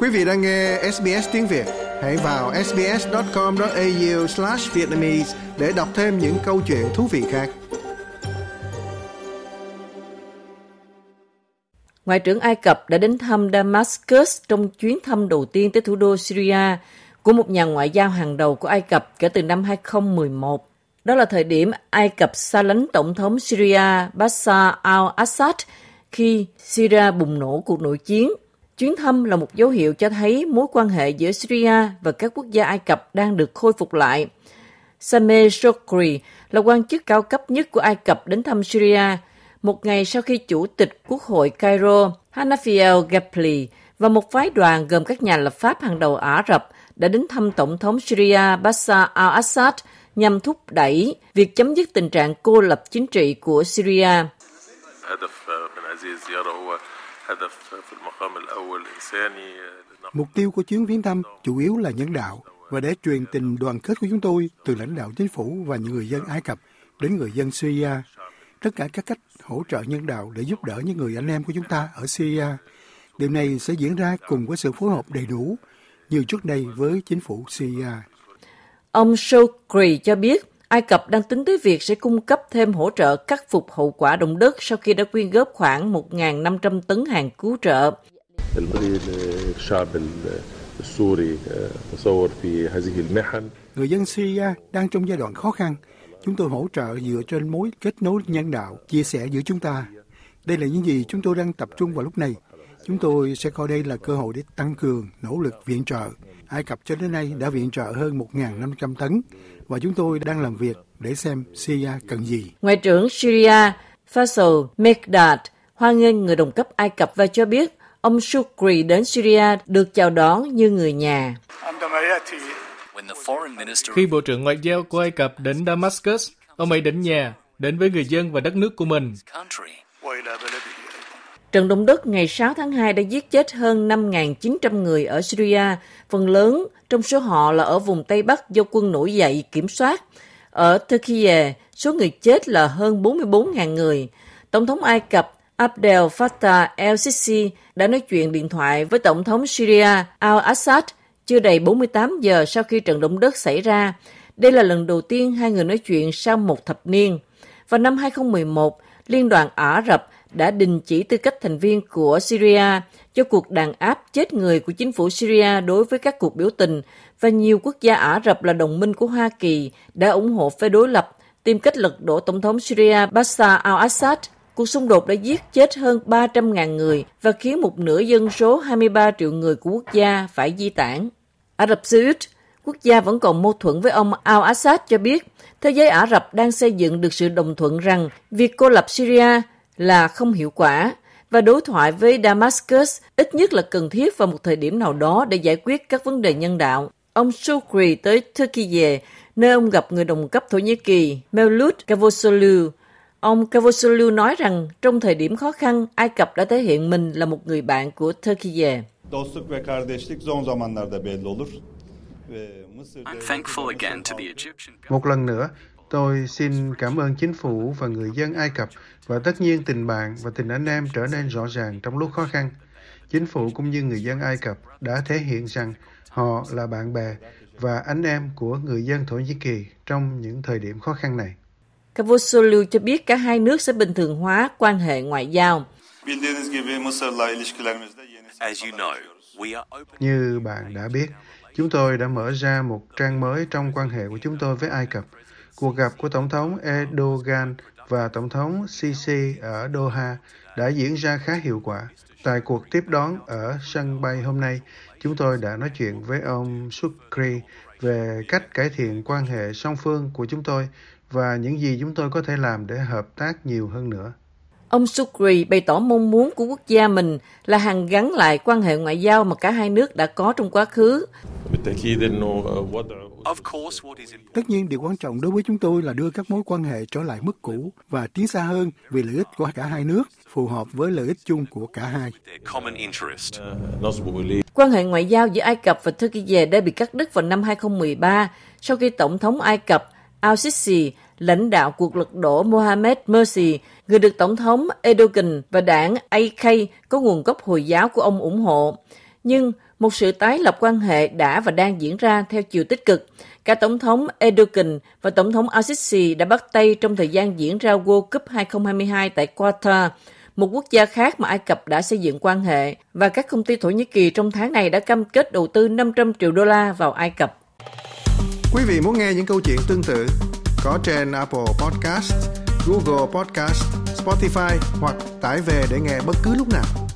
Quý vị đang nghe SBS tiếng Việt, hãy vào sbs.com.au/vietnamese để đọc thêm những câu chuyện thú vị khác. Ngoại trưởng Ai Cập đã đến thăm Damascus trong chuyến thăm đầu tiên tới thủ đô Syria của một nhà ngoại giao hàng đầu của Ai Cập kể từ năm 2011. Đó là thời điểm Ai Cập xa lánh Tổng thống Syria Bashar al-Assad khi Syria bùng nổ cuộc nội chiến. Chuyến thăm là một dấu hiệu cho thấy mối quan hệ giữa Syria và các quốc gia Ai Cập đang được khôi phục lại. Sameh Shokri là quan chức cao cấp nhất của Ai Cập đến thăm Syria, một ngày sau khi Chủ tịch Quốc hội Cairo Hanafiel Gepli và một phái đoàn gồm các nhà lập pháp hàng đầu Ả Rập đã đến thăm Tổng thống Syria Bashar al-Assad nhằm thúc đẩy việc chấm dứt tình trạng cô lập chính trị của Syria. Mục tiêu của chuyến viếng thăm chủ yếu là nhân đạo và để truyền tình đoàn kết của chúng tôi từ lãnh đạo chính phủ và những người dân Ai Cập đến người dân Syria. Tất cả các cách hỗ trợ nhân đạo để giúp đỡ những người anh em của chúng ta ở Syria. Điều này sẽ diễn ra cùng với sự phối hợp đầy đủ như trước đây với chính phủ Syria. Ông Shokri cho biết Ai Cập đang tính tới việc sẽ cung cấp thêm hỗ trợ khắc phục hậu quả động đất sau khi đã quyên góp khoảng 1.500 tấn hàng cứu trợ. Người dân Syria đang trong giai đoạn khó khăn. Chúng tôi hỗ trợ dựa trên mối kết nối nhân đạo, chia sẻ giữa chúng ta. Đây là những gì chúng tôi đang tập trung vào lúc này. Chúng tôi sẽ coi đây là cơ hội để tăng cường nỗ lực viện trợ. Ai Cập cho đến nay đã viện trợ hơn 1.500 tấn và chúng tôi đang làm việc để xem Syria cần gì. Ngoại trưởng Syria Faisal Mekdad hoan nghênh người đồng cấp Ai Cập và cho biết ông Shukri đến Syria được chào đón như người nhà. Khi Bộ trưởng Ngoại giao của Ai Cập đến Damascus, ông ấy đến nhà, đến với người dân và đất nước của mình. Trận động đất ngày 6 tháng 2 đã giết chết hơn 5.900 người ở Syria, phần lớn trong số họ là ở vùng Tây Bắc do quân nổi dậy kiểm soát. Ở Turkey, số người chết là hơn 44.000 người. Tổng thống Ai Cập Abdel Fattah el-Sisi đã nói chuyện điện thoại với Tổng thống Syria al-Assad chưa đầy 48 giờ sau khi trận động đất xảy ra. Đây là lần đầu tiên hai người nói chuyện sau một thập niên. Vào năm 2011, Liên đoàn Ả Rập đã đình chỉ tư cách thành viên của Syria cho cuộc đàn áp chết người của chính phủ Syria đối với các cuộc biểu tình và nhiều quốc gia Ả Rập là đồng minh của Hoa Kỳ đã ủng hộ phe đối lập tìm cách lật đổ Tổng thống Syria Bashar al-Assad. Cuộc xung đột đã giết chết hơn 300.000 người và khiến một nửa dân số 23 triệu người của quốc gia phải di tản. Ả Rập Xê Út, quốc gia vẫn còn mâu thuẫn với ông al-Assad cho biết thế giới Ả Rập đang xây dựng được sự đồng thuận rằng việc cô lập Syria là không hiệu quả và đối thoại với Damascus ít nhất là cần thiết vào một thời điểm nào đó để giải quyết các vấn đề nhân đạo. Ông Shukri tới Turkey, nơi ông gặp người đồng cấp Thổ Nhĩ Kỳ Mevlut Cavusoglu. Ông Cavusoglu nói rằng trong thời điểm khó khăn, Ai Cập đã thể hiện mình là một người bạn của Turkey. Dostluk ve kardeşlik zor zamanlarda belli olur. Một lần nữa, tôi xin cảm ơn chính phủ và người dân Ai Cập và tất nhiên tình bạn và tình anh em trở nên rõ ràng trong lúc khó khăn. Chính phủ cũng như người dân Ai Cập đã thể hiện rằng họ là bạn bè và anh em của người dân Thổ Nhĩ Kỳ trong những thời điểm khó khăn này. Cavusoglu cho biết cả hai nước sẽ bình thường hóa quan hệ ngoại giao. Như bạn đã biết, chúng tôi đã mở ra một trang mới trong quan hệ của chúng tôi với Ai Cập. Cuộc gặp của Tổng thống Erdogan và Tổng thống Sisi ở Doha đã diễn ra khá hiệu quả. Tại cuộc tiếp đón ở sân bay hôm nay, chúng tôi đã nói chuyện với ông Sukri về cách cải thiện quan hệ song phương của chúng tôi và những gì chúng tôi có thể làm để hợp tác nhiều hơn nữa. Ông Sukri bày tỏ mong muốn của quốc gia mình là hàn gắn lại quan hệ ngoại giao mà cả hai nước đã có trong quá khứ. Tất nhiên điều quan trọng đối với chúng tôi là đưa các mối quan hệ trở lại mức cũ và tiến xa hơn vì lợi ích của cả hai nước, phù hợp với lợi ích chung của cả hai. Quan hệ ngoại giao giữa Ai Cập và Turkey đã bị cắt đứt vào năm 2013 sau khi Tổng thống Ai Cập al-Sisi lãnh đạo cuộc lật đổ Mohamed Morsi, người được Tổng thống Erdogan và đảng AK có nguồn gốc Hồi giáo của ông ủng hộ. Nhưng một sự tái lập quan hệ đã và đang diễn ra theo chiều tích cực. Cả Tổng thống Erdogan và Tổng thống al-Sisi đã bắt tay trong thời gian diễn ra World Cup 2022 tại Qatar, một quốc gia khác mà Ai Cập đã xây dựng quan hệ, và các công ty Thổ Nhĩ Kỳ trong tháng này đã cam kết đầu tư 500 triệu đô la vào Ai Cập. Quý vị muốn nghe những câu chuyện tương tự có trên Apple Podcast, Google Podcast, Spotify hoặc tải về để nghe bất cứ lúc nào.